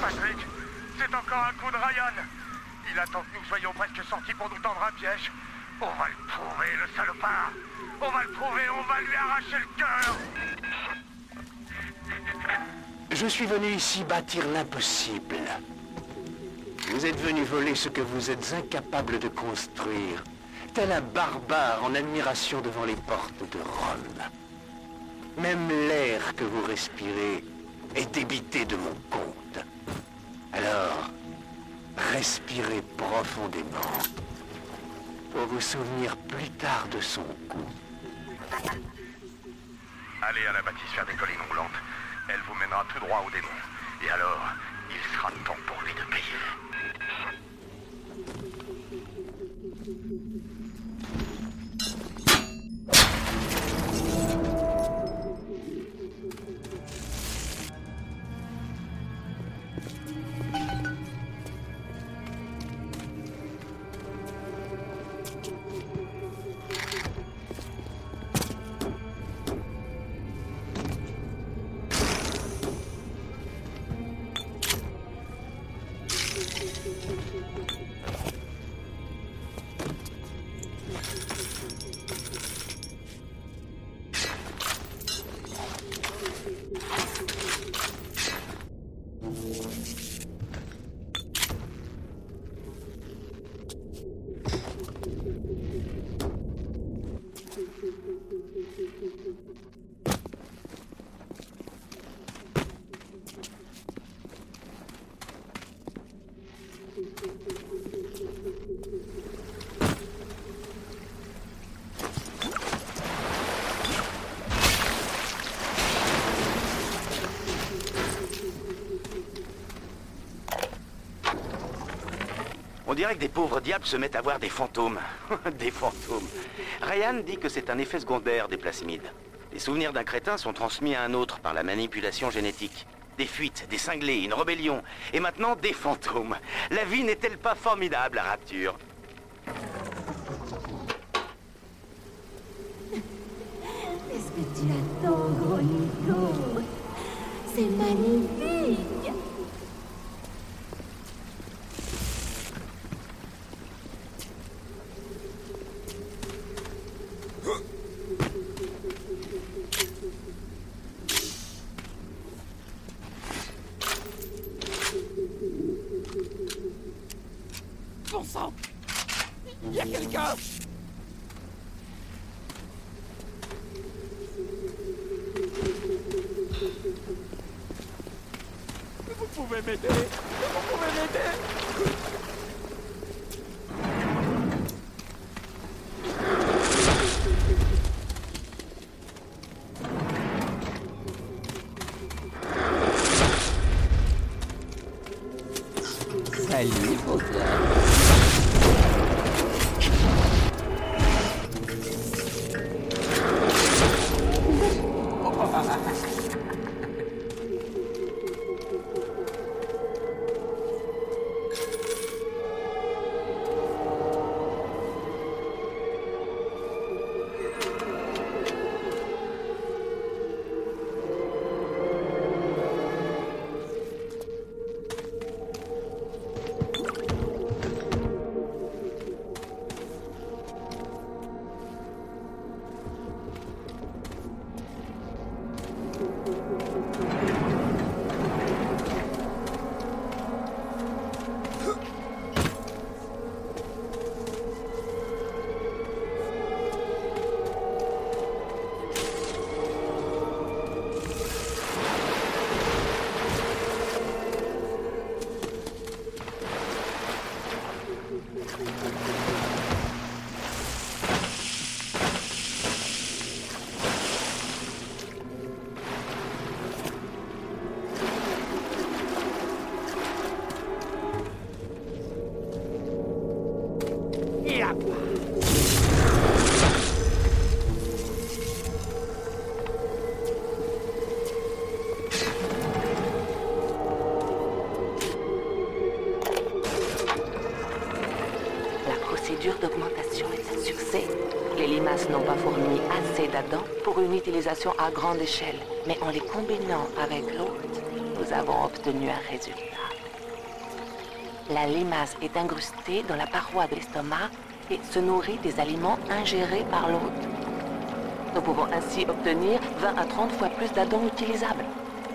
Patrick, c'est encore un coup de Ryan. Il attend que nous soyons presque sortis pour nous tendre un piège. On va le trouver, le salopard. On va le trouver, on va lui arracher le cœur. Je suis venu ici bâtir l'impossible. Vous êtes venu voler ce que vous êtes incapable de construire, tel un barbare en admiration devant les portes de Rome. Même l'air que vous respirez est débité de mon compte. Alors, respirez profondément pour vous souvenir plus tard de son coup. Allez à la bâtisse vers des collines roulantes. Elle vous mènera tout droit au démon. Et alors, il sera temps pour lui de payer. Dirait que des pauvres diables se mettent à voir des fantômes. des fantômes. Ryan dit que c'est un effet secondaire des plasmides. Les souvenirs d'un crétin sont transmis à un autre par la manipulation génétique. Des fuites, des cinglés, une rébellion. Et maintenant, des fantômes. La vie n'est-elle pas formidable à Rapture? À grande échelle, mais en les combinant avec l'hôte, nous avons obtenu un résultat. La limace est incrustée dans la paroi de l'estomac et se nourrit des aliments ingérés par l'hôte. Nous pouvons ainsi obtenir 20 à 30 fois plus d'Adam utilisables.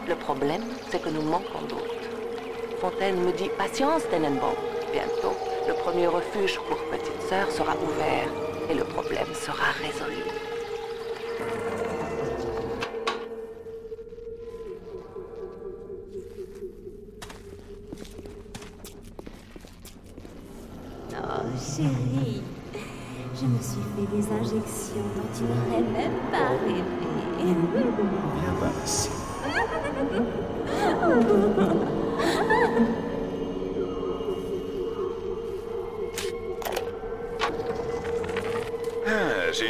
Le problème, c'est que nous manquons d'hôtes. Fontaine me dit Patience, Tenenbaum. Bientôt, le premier refuge pour petite sœur sera ouvert et le problème sera résolu.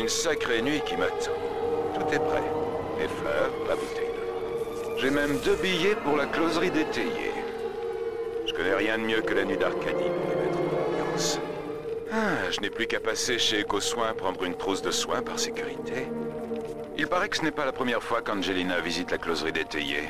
Une sacrée nuit qui m'attend. Tout est prêt. Les fleurs, la bouteille J'ai même deux billets pour la closerie d'étayer. Je connais rien de mieux que la nuit d'Arcadie pour me mettre en ambiance. Ah, je n'ai plus qu'à passer chez EcoSoin prendre une trousse de soins par sécurité. Il paraît que ce n'est pas la première fois qu'Angelina visite la closerie d'étayer.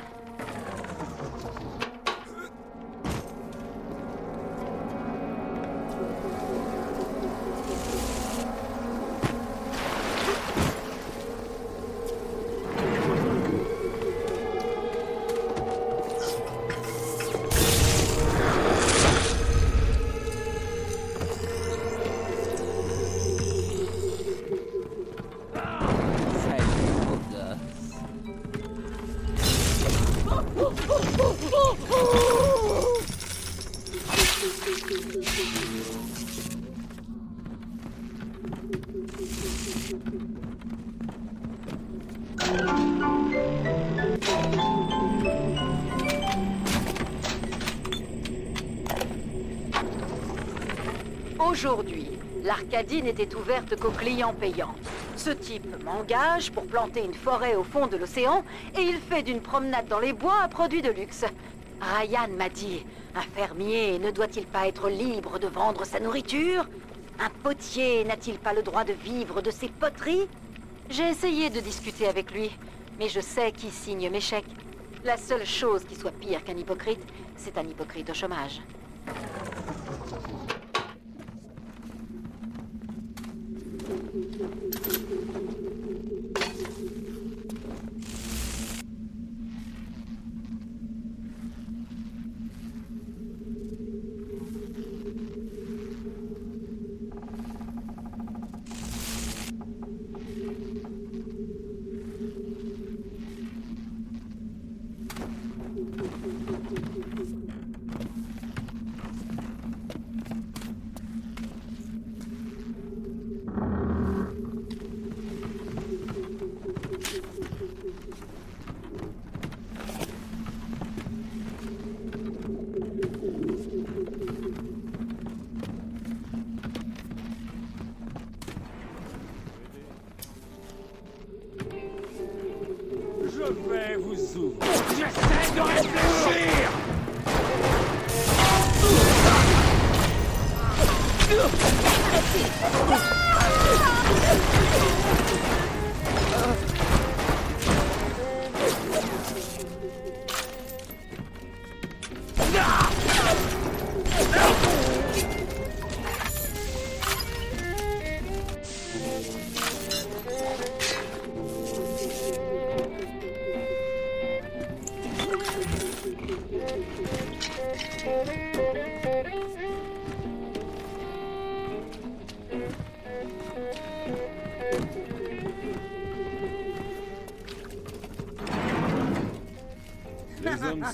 N'était ouverte qu'aux clients payants. Ce type m'engage pour planter une forêt au fond de l'océan et il fait d'une promenade dans les bois un produit de luxe. Ryan m'a dit, un fermier ne doit-il pas être libre de vendre sa nourriture? Un potier n'a-t-il pas le droit de vivre de ses poteries? J'ai essayé de discuter avec lui, mais je sais qui signe mes chèques. La seule chose qui soit pire qu'un hypocrite, c'est un hypocrite au chômage.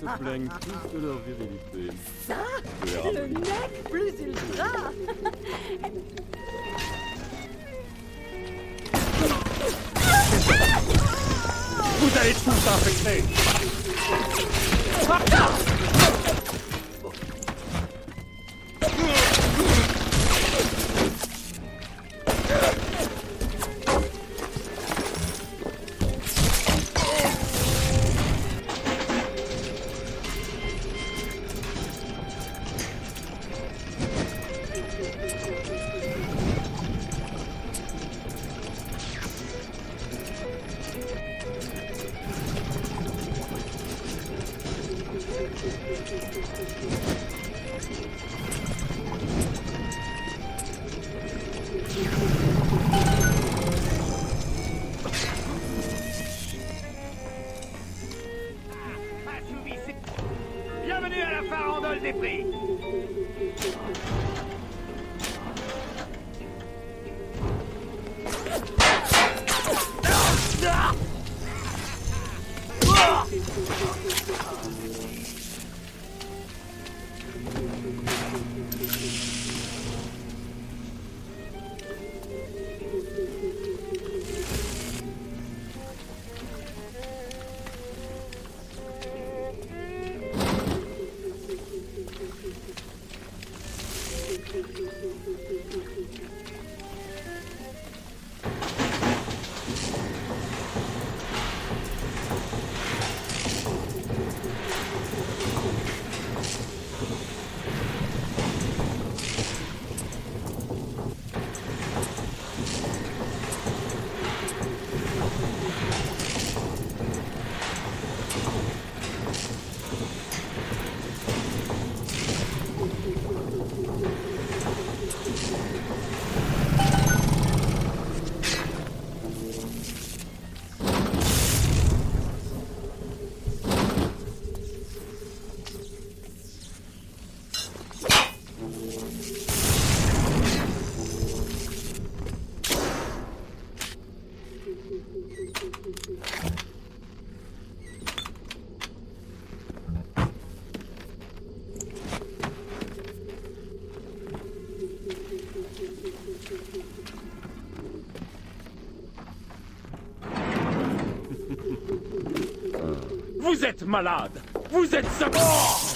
Les hommes se plaignent Vous êtes malade. Vous êtes mort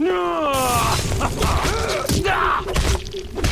No!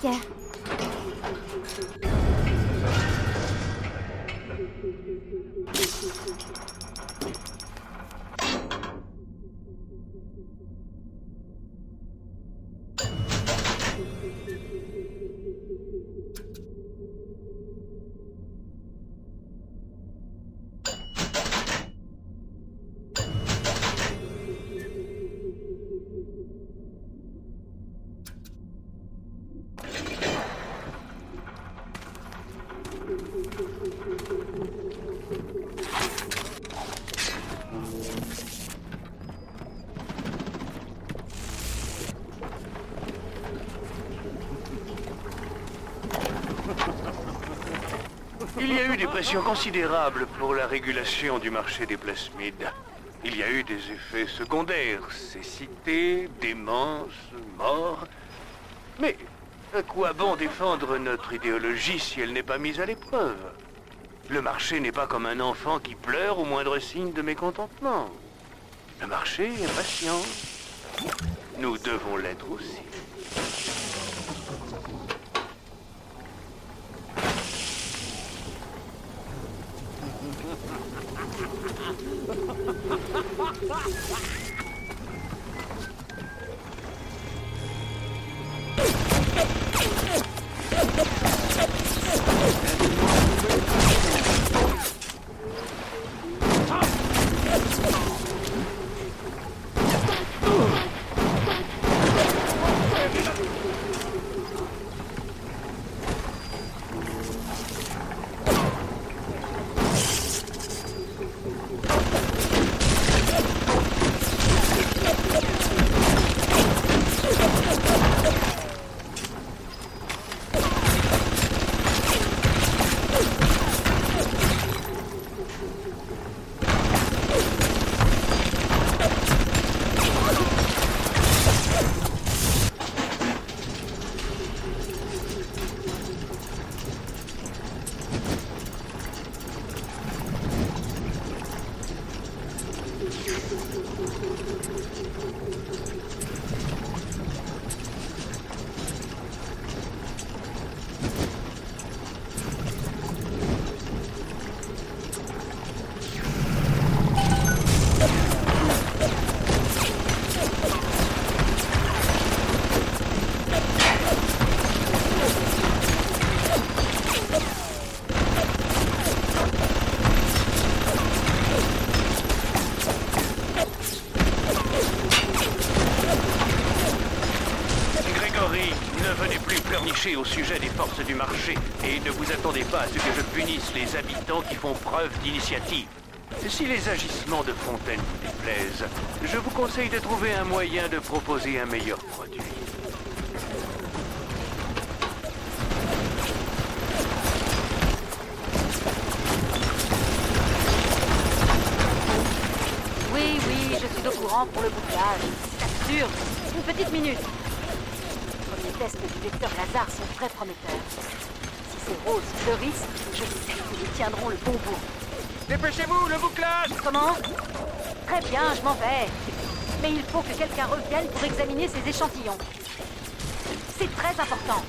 tout des pressions considérables pour la régulation du marché des plasmides. Il y a eu des effets secondaires, cécité, démence, mort. Mais À quoi bon défendre notre idéologie si elle n'est pas mise à l'épreuve? Le marché n'est pas comme un enfant qui pleure au moindre signe de mécontentement. Le marché est patient. Nous devons l'être aussi. Vous attendez pas à ce que je punisse les habitants qui font preuve d'initiative. Si les agissements de Fontaine vous déplaisent, je vous conseille de trouver un moyen de proposer un meilleur produit. Oui, oui, je suis au courant pour le bouclage. C'est absurde. Une petite minute. Les tests du vecteur Lazare sont très prometteurs. Je sais que nous tiendrons le bon bout. Dépêchez-vous, le bouclage Comment? Très bien, je m'en vais. Mais il faut que quelqu'un revienne pour examiner ces échantillons. C'est très important.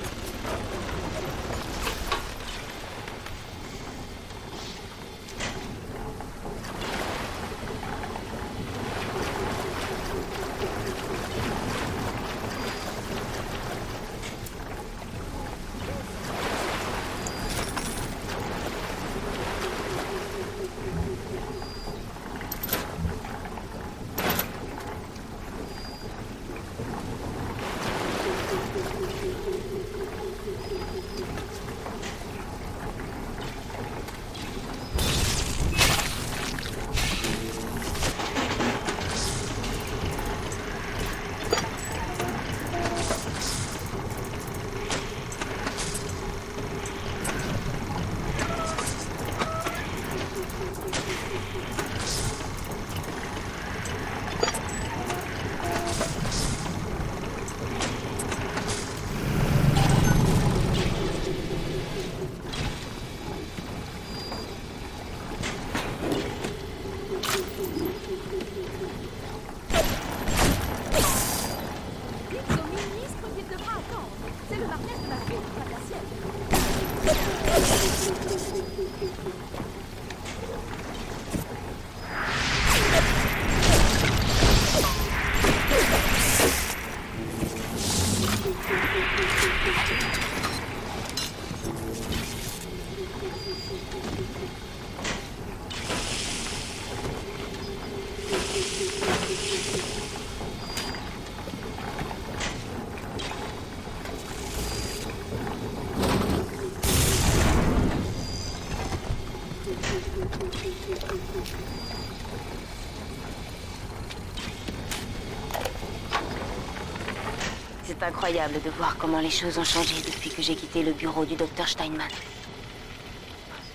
C'est incroyable de voir comment les choses ont changé depuis que j'ai quitté le bureau du docteur Steinman.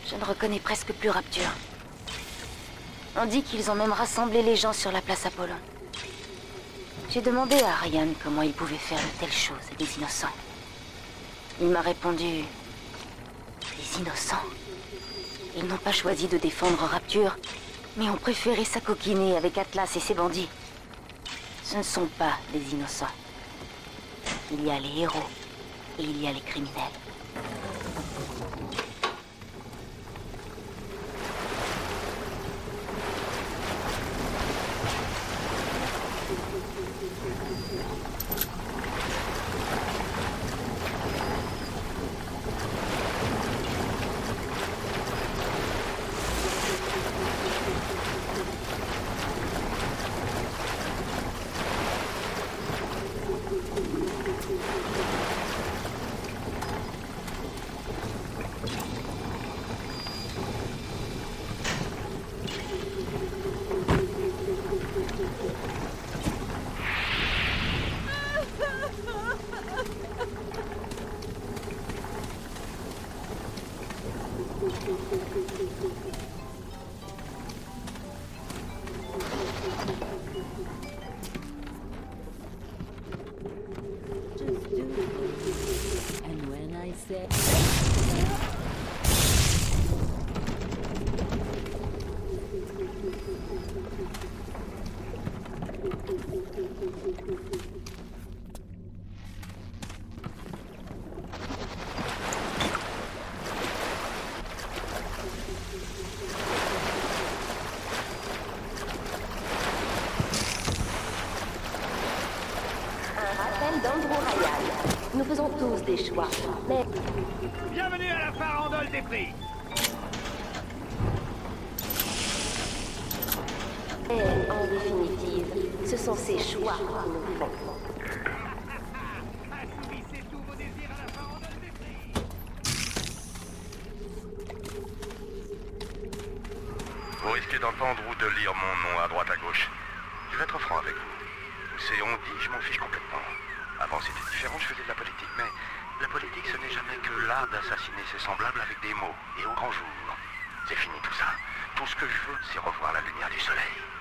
Je ne reconnais presque plus Rapture. On dit qu'ils ont même rassemblé les gens sur la place Apollon. J'ai demandé à Ryan comment il pouvait faire de telles choses à des innocents. Il m'a répondu... Les innocents. Ils n'ont pas choisi de défendre Rapture, mais ont préféré s'acoquiner avec Atlas et ses bandits. Ce ne sont pas les innocents. Il y a les héros et il y a les criminels. Mais, en définitive, ce sont ces choix nous Vous risquez d'entendre ou de lire mon nom à droite à gauche. Je vais être franc avec vous. C'est on dit, je m'en fiche complètement. Avant c'était différent, je faisais de la politique, mais la politique ce n'est jamais que l'art d'assassiner ses semblables avec des mots et au grand jour. C'est fini tout ça. Tout ce que je veux, c'est revoir la lumière du soleil.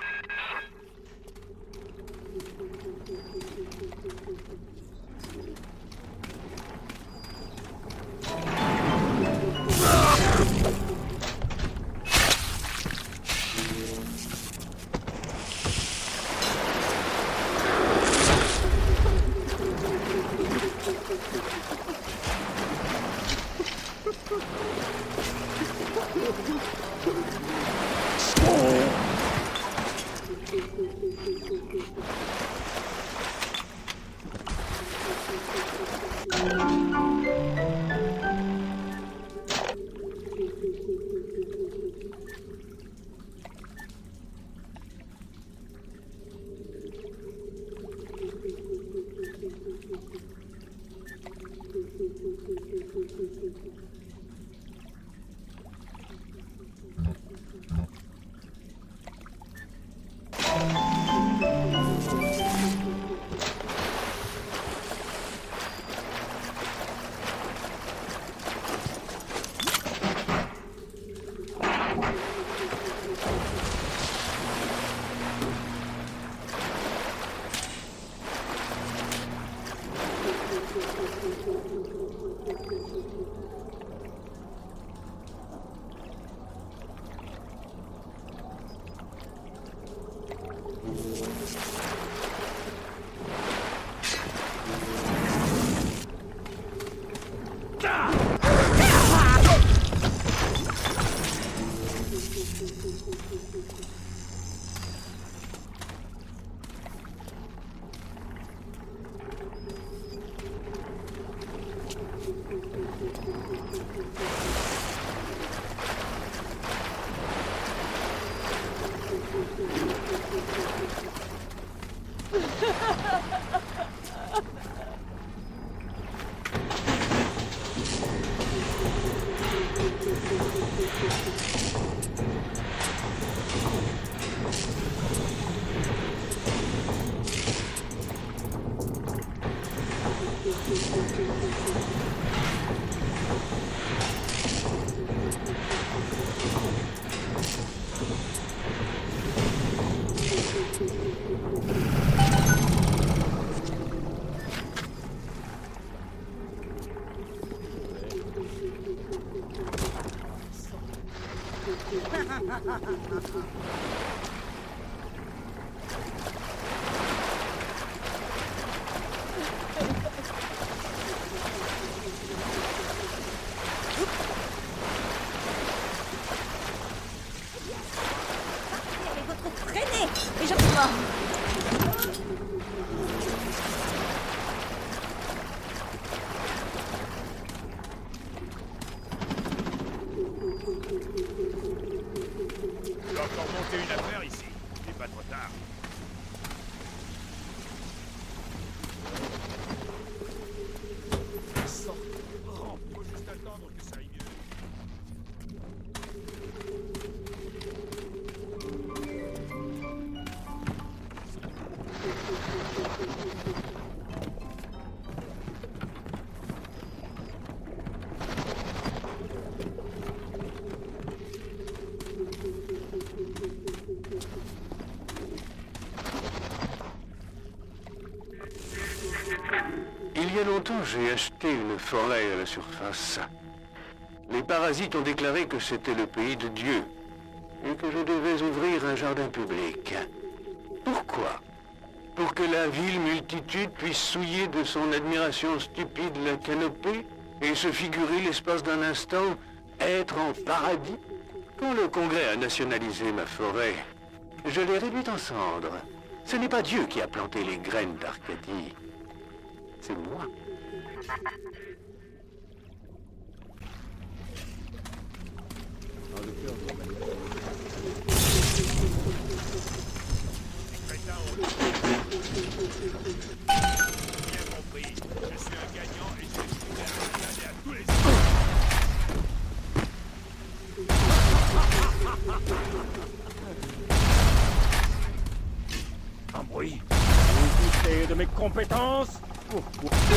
Avec Il longtemps, j'ai acheté une forêt à la surface. Les parasites ont déclaré que c'était le pays de Dieu et que je devais ouvrir un jardin public. Pourquoi? Pour que la ville multitude puisse souiller de son admiration stupide la canopée et se figurer l'espace d'un instant être en paradis? Quand le Congrès a nationalisé ma forêt, je l'ai réduite en cendres. Ce n'est pas Dieu qui a planté les graines d'Arcadie. C'est moi. Un bruit. Vous de mes compétences Oh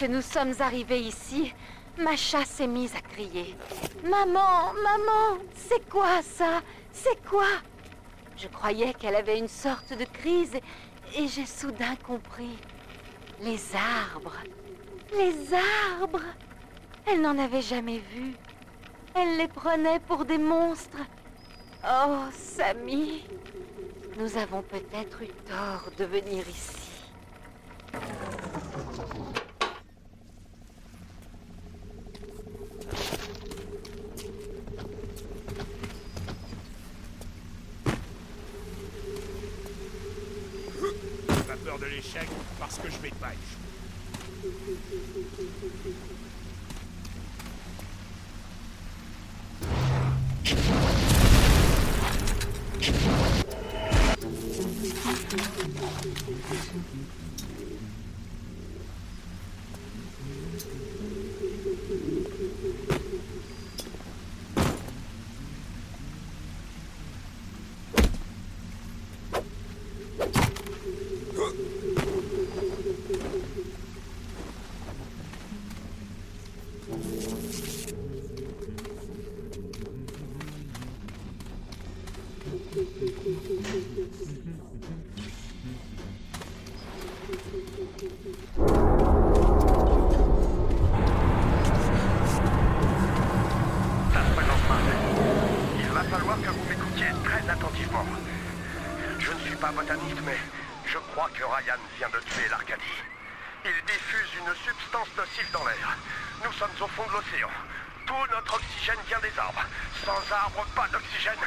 que nous sommes arrivés ici, Macha s'est mise à crier. Maman, maman, c'est quoi ça? C'est quoi? Je croyais qu'elle avait une sorte de crise et j'ai soudain compris. Les arbres. Les arbres? Elle n'en avait jamais vu. Elle les prenait pour des monstres. Oh, Samy, nous avons peut-être eu tort de venir ici. Pas peur de l'échec parce que je vais pas Thank. Ça se présente. Il va falloir que vous m'écoutiez très attentivement. Je ne suis pas botaniste, mais je crois que Ryan vient de tuer l'Arcadie. Il diffuse une substance nocive dans l'air. Nous sommes au fond de l'océan. Tout notre oxygène vient des arbres. Sans arbres, pas d'oxygène.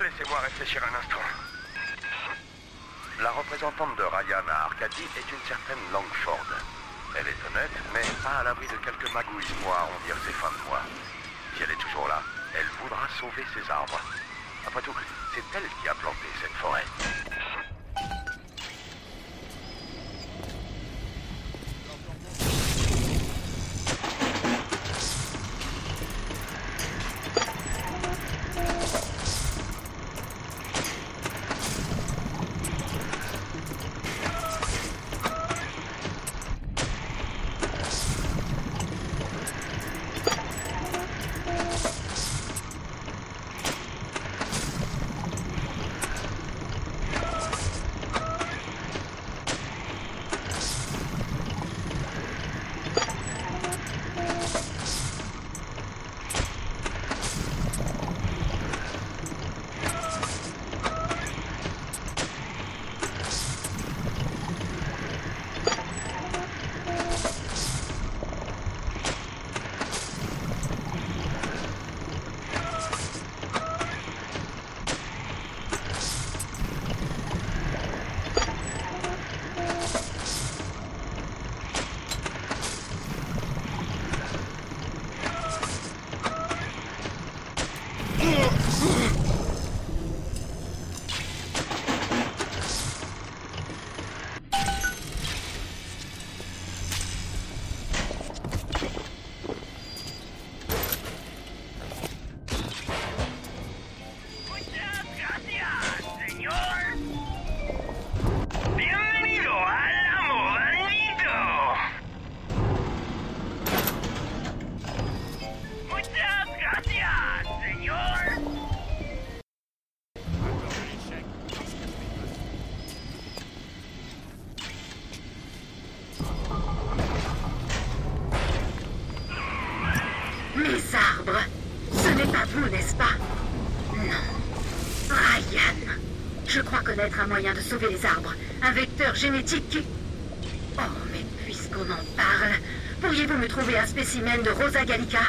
Laissez-moi réfléchir un instant. La représentante de Ryan à Arcadie est une certaine Langford. Elle est honnête, mais pas à l'abri de quelques magouilles on dire ses fins de mois. Si elle est toujours là, elle voudra sauver ses arbres. Après tout, c'est elle qui a planté cette forêt. Moyen de sauver les arbres. Un vecteur génétique qui... Oh, mais puisqu'on en parle, pourriez-vous me trouver un spécimen de Rosa gallica?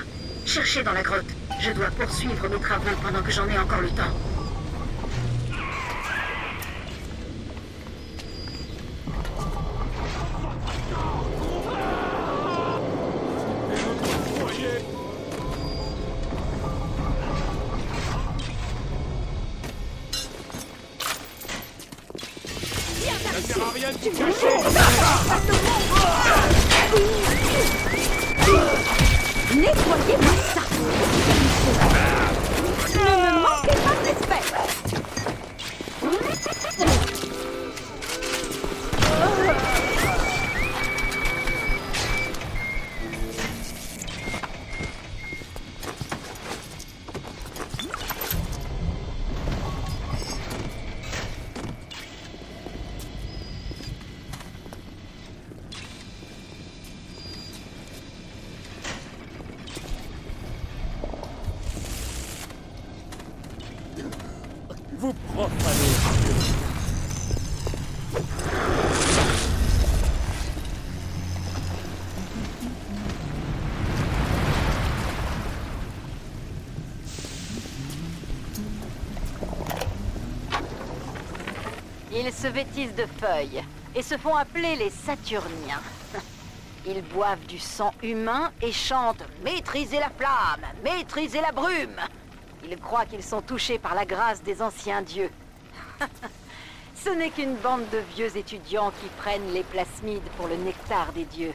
Cherchez dans la grotte. Je dois poursuivre mes travaux pendant que j'en ai encore le temps. Ils se vêtissent de feuilles et se font appeler les Saturniens. Ils boivent du sang humain et chantent Maîtriser la flamme, maîtriser la brume. Ils croient qu'ils sont touchés par la grâce des anciens dieux. Ce n'est qu'une bande de vieux étudiants qui prennent les plasmides pour le nectar des dieux.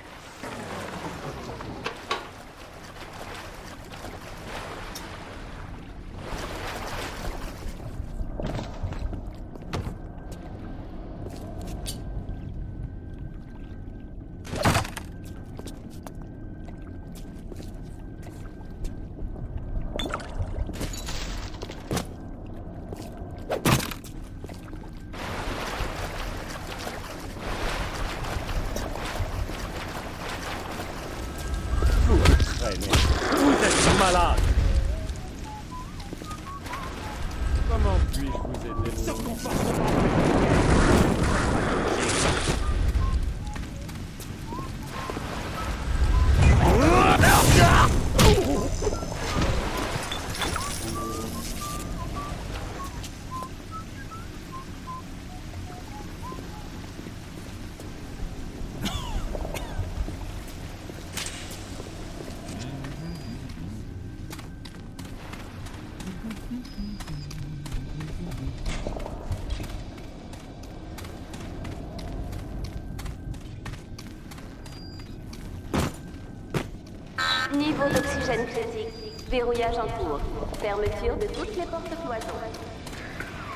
Verrouillage en cours. Fermeture de toutes les portes cloisons.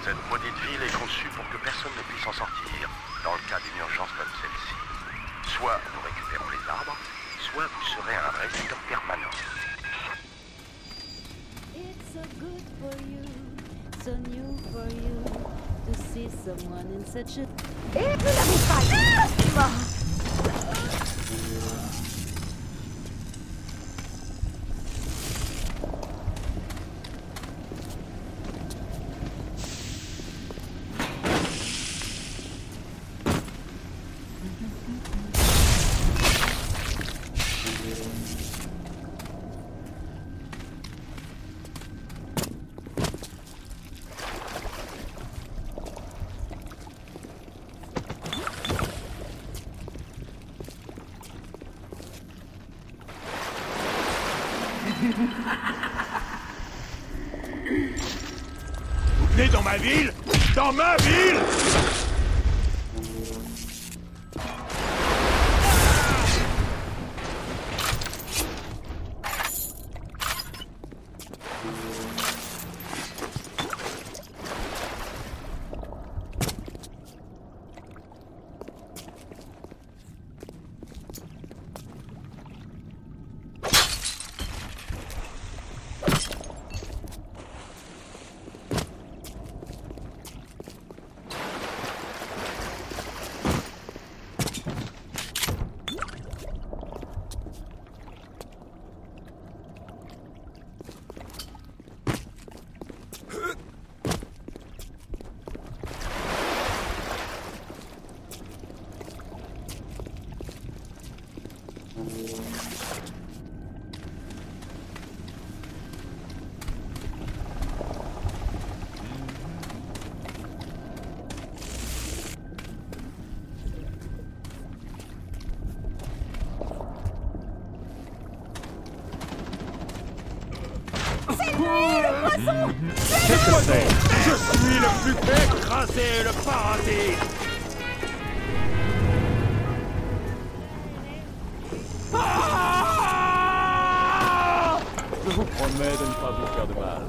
Cette maudite ville est conçue pour que personne ne puisse en sortir, dans le cas d'une urgence comme celle-ci. Soit nous récupérons les arbres, soit vous serez un résident permanent. It's so good for you, so new for you to see someone in such a. Et plus la Ah I'm happy. Dans ma ville C'est quoi c'est Je suis le plus écrasé, le parasite Ah Je vous promets de ne pas vous faire de mal.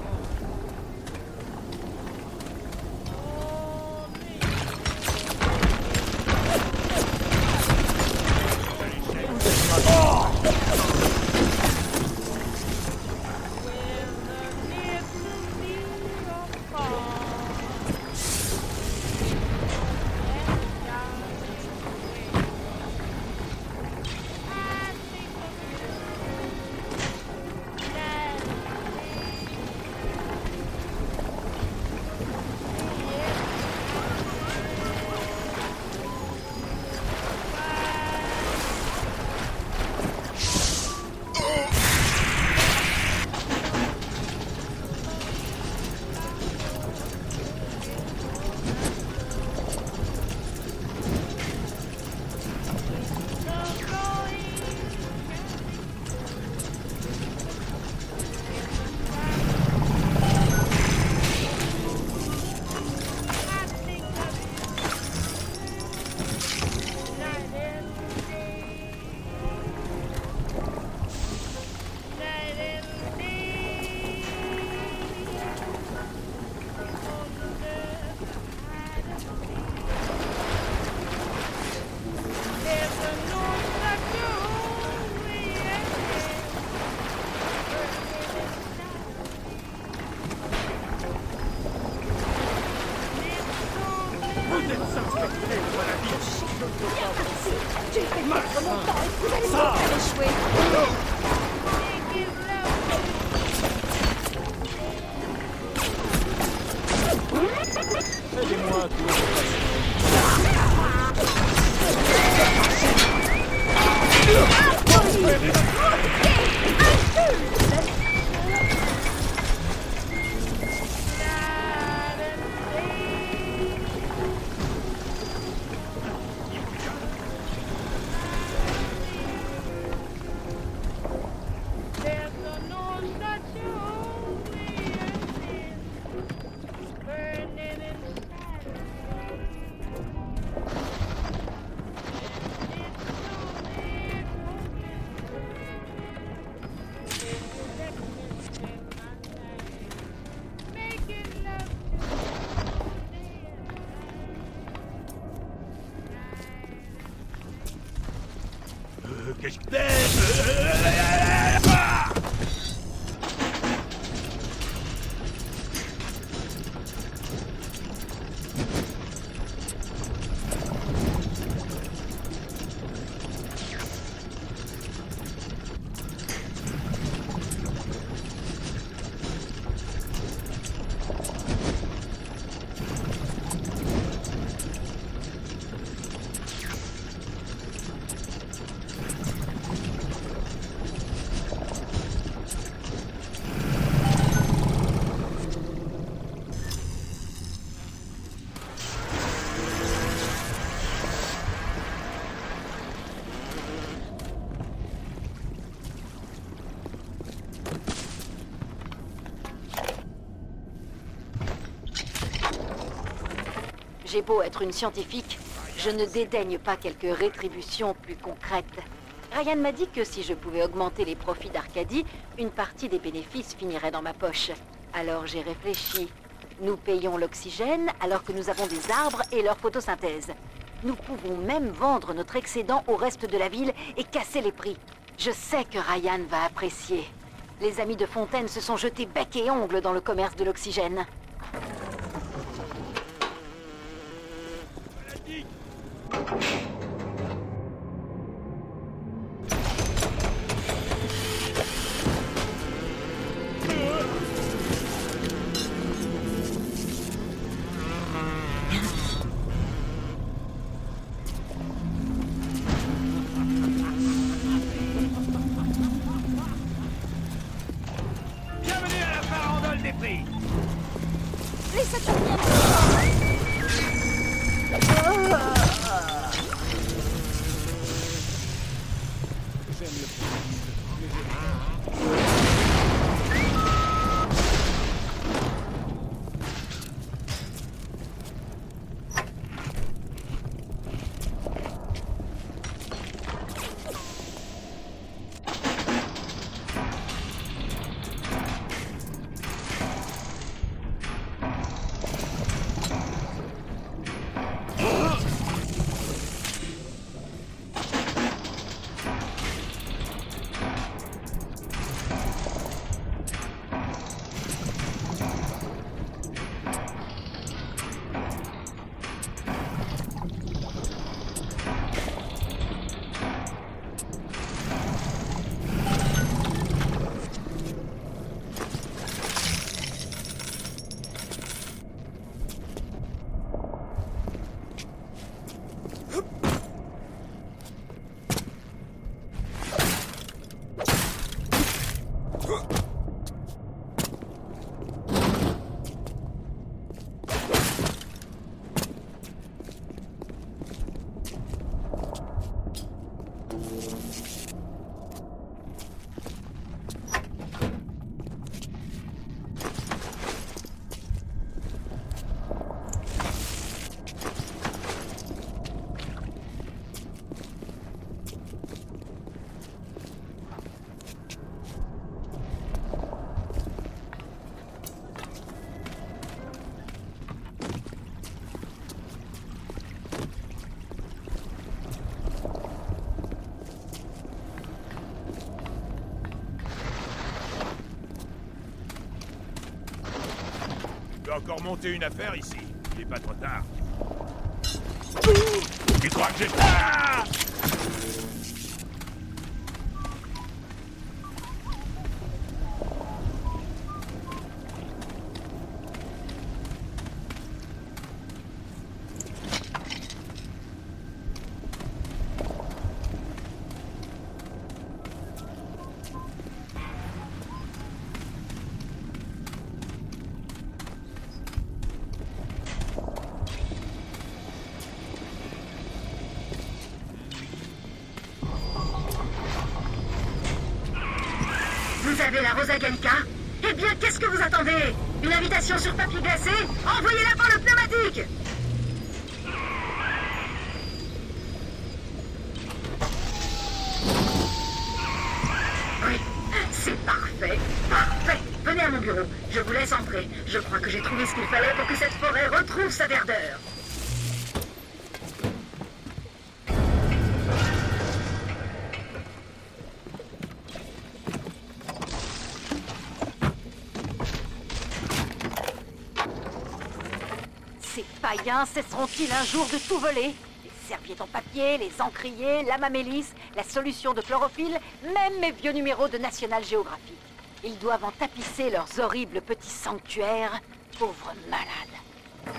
J'ai beau être une scientifique, je ne dédaigne pas quelques rétributions plus concrètes. Ryan m'a dit que si je pouvais augmenter les profits d'Arcadie, une partie des bénéfices finirait dans ma poche. Alors j'ai réfléchi. Nous payons l'oxygène alors que nous avons des arbres et leur photosynthèse. Nous pouvons même vendre notre excédent au reste de la ville et casser les prix. Je sais que Ryan va apprécier. Les amis de Fontaine se sont jetés bec et ongle dans le commerce de l'oxygène. Peux encore monter une affaire ici. Il est pas trop tard. Tu crois que j'ai... païens cesseront-ils un jour de tout voler? Les serviettes en papier, les encriers, la mamélis, la solution de chlorophylle, même mes vieux numéros de National Geographic. Ils doivent en tapisser leurs horribles petits sanctuaires. Pauvres malades.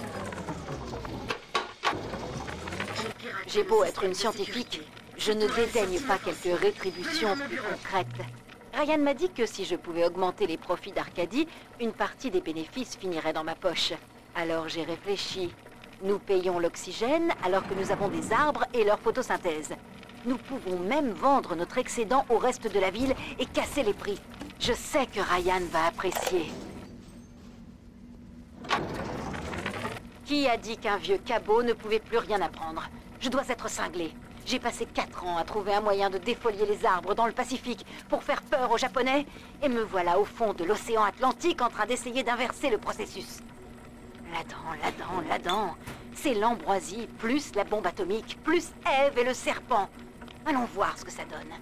J'ai beau être une scientifique, je ne dédaigne pas quelques rétributions plus concrètes. Ryan m'a dit que si je pouvais augmenter les profits d'Arcadie, une partie des bénéfices finirait dans ma poche. Alors j'ai réfléchi. Nous payons l'oxygène alors que nous avons des arbres et leur photosynthèse. Nous pouvons même vendre notre excédent au reste de la ville et casser les prix. Je sais que Ryan va apprécier. Qui a dit qu'un vieux cabot ne pouvait plus rien apprendre? Je dois être cinglé. J'ai passé quatre ans à trouver un moyen de défolier les arbres dans le Pacifique pour faire peur aux Japonais, et me voilà au fond de l'océan Atlantique en train d'essayer d'inverser le processus. Dent, la dent. C'est l'ambroisie, plus la bombe atomique, plus Ève et le serpent. Allons voir ce que ça donne.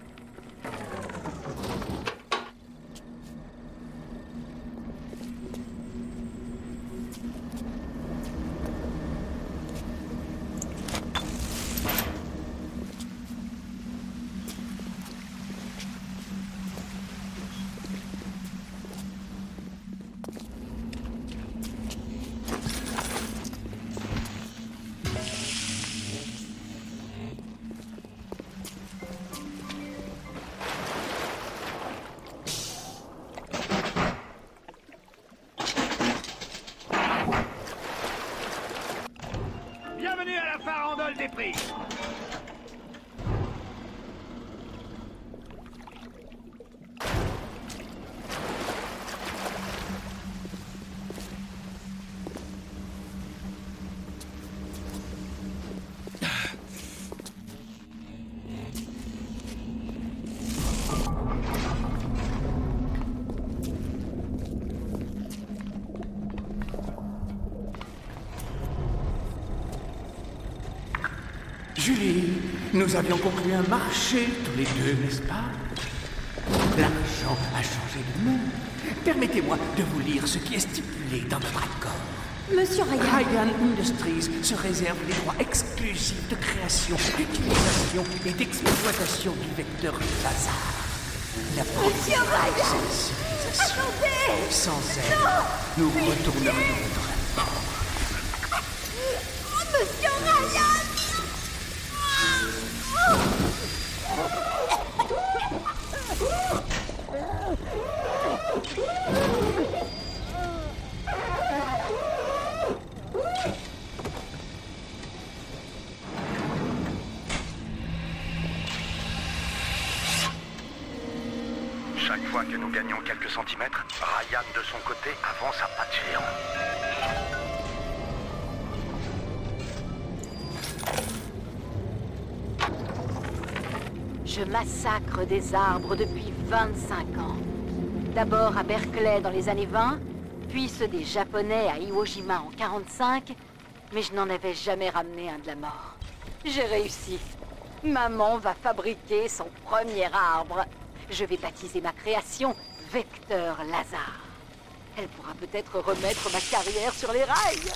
Julie, nous avions conclu un marché tous les deux, n'est-ce pas? L'argent a changé de nom. Permettez-moi de vous lire ce qui est stipulé dans notre accord. Monsieur Ryan. Ryan Industries se réserve les droits exclusifs de création, d'utilisation et d'exploitation du vecteur Lazare. La Monsieur Ryan. Attendez Sans elle, nous retournerions arbres depuis 25 ans. D'abord à Berkeley dans les années 20, puis ceux des Japonais à Iwo Jima en 45, mais je n'en avais jamais ramené un de la mort. J'ai réussi. Maman va fabriquer son premier arbre. Je vais baptiser ma création Vecteur Lazare. Elle pourra peut-être remettre ma carrière sur les rails.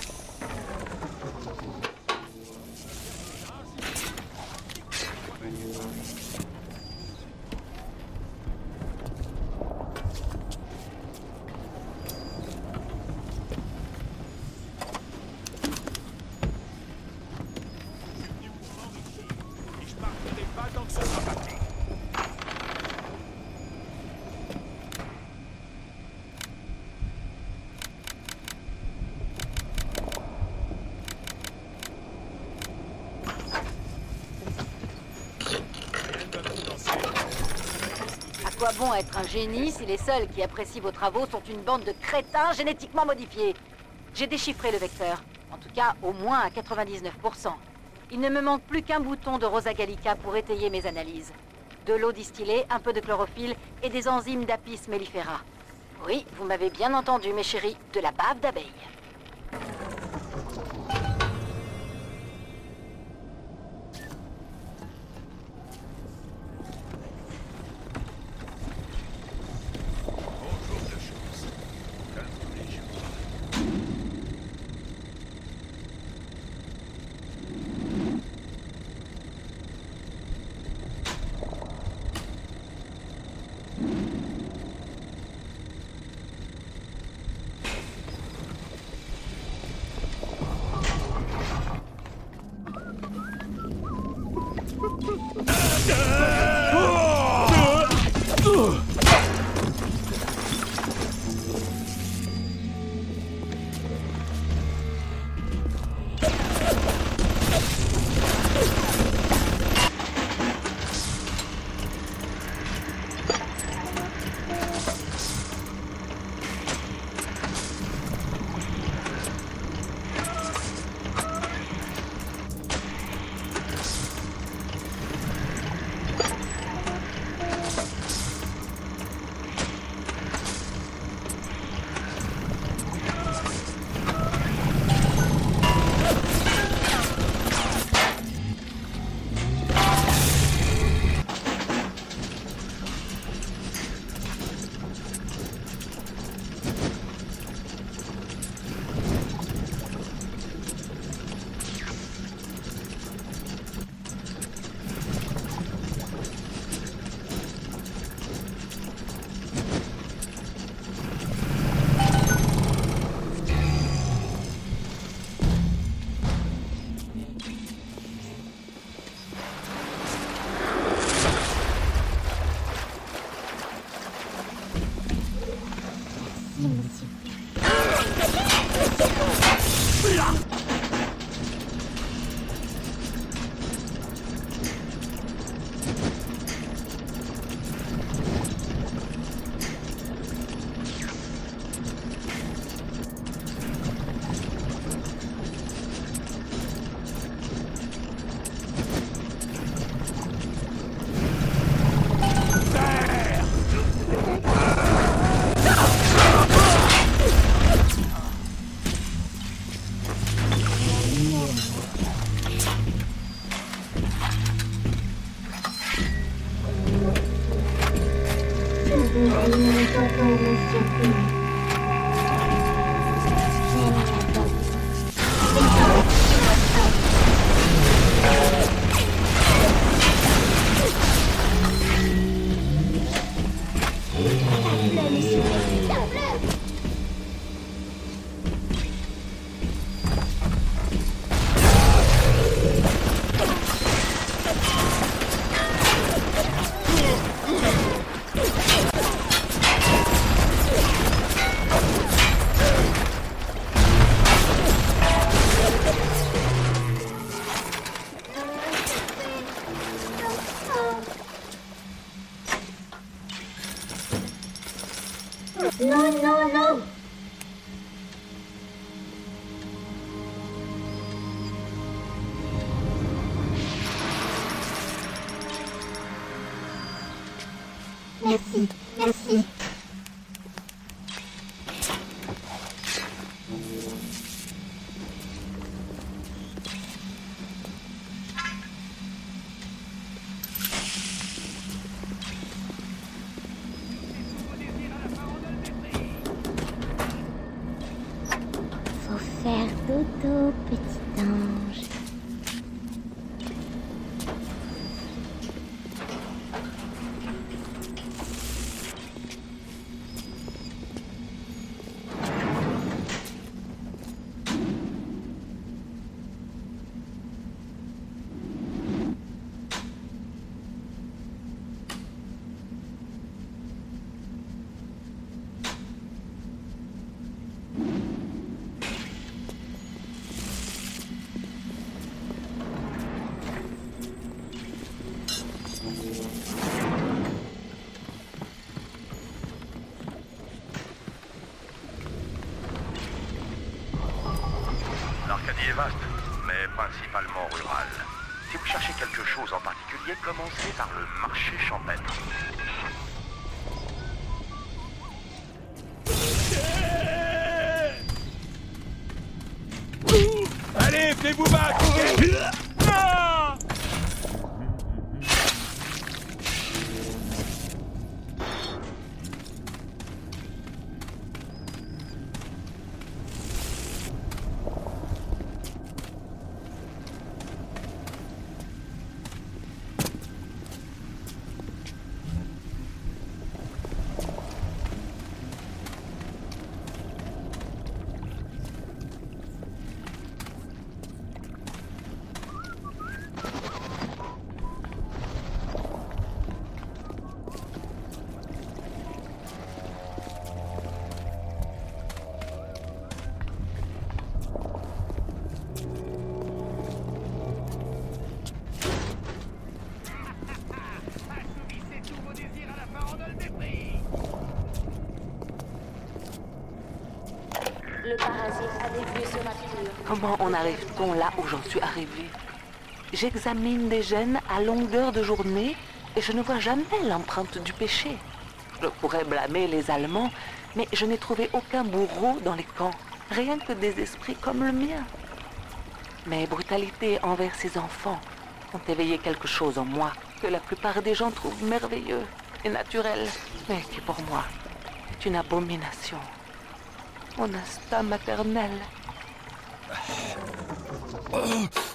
Et je partirai pas tant que ça sera pas fait. À bon être un génie si les seuls qui apprécient vos travaux sont une bande de crétins génétiquement modifiés J'ai déchiffré le vecteur. En tout cas, au moins à 99%. Il ne me manque plus qu'un bouton de Rosa Gallica pour étayer mes analyses. De l'eau distillée, un peu de chlorophylle et des enzymes d'Apis mellifera. Oui, vous m'avez bien entendu, mes chéris, de la bave d'abeille. Non, non, non Si vous cherchez quelque chose en particulier, commencez par le marché champêtre. Comment en arrive-t-on là où j'en suis arrivé J'examine des gènes à longueur de journée et je ne vois jamais l'empreinte du péché. Je pourrais blâmer les Allemands, mais je n'ai trouvé aucun bourreau dans les camps, rien que des esprits comme le mien. Mes brutalités envers ces enfants ont éveillé quelque chose en moi que la plupart des gens trouvent merveilleux et naturel, mais qui pour moi est une abomination? Mon instinct maternel. Oh.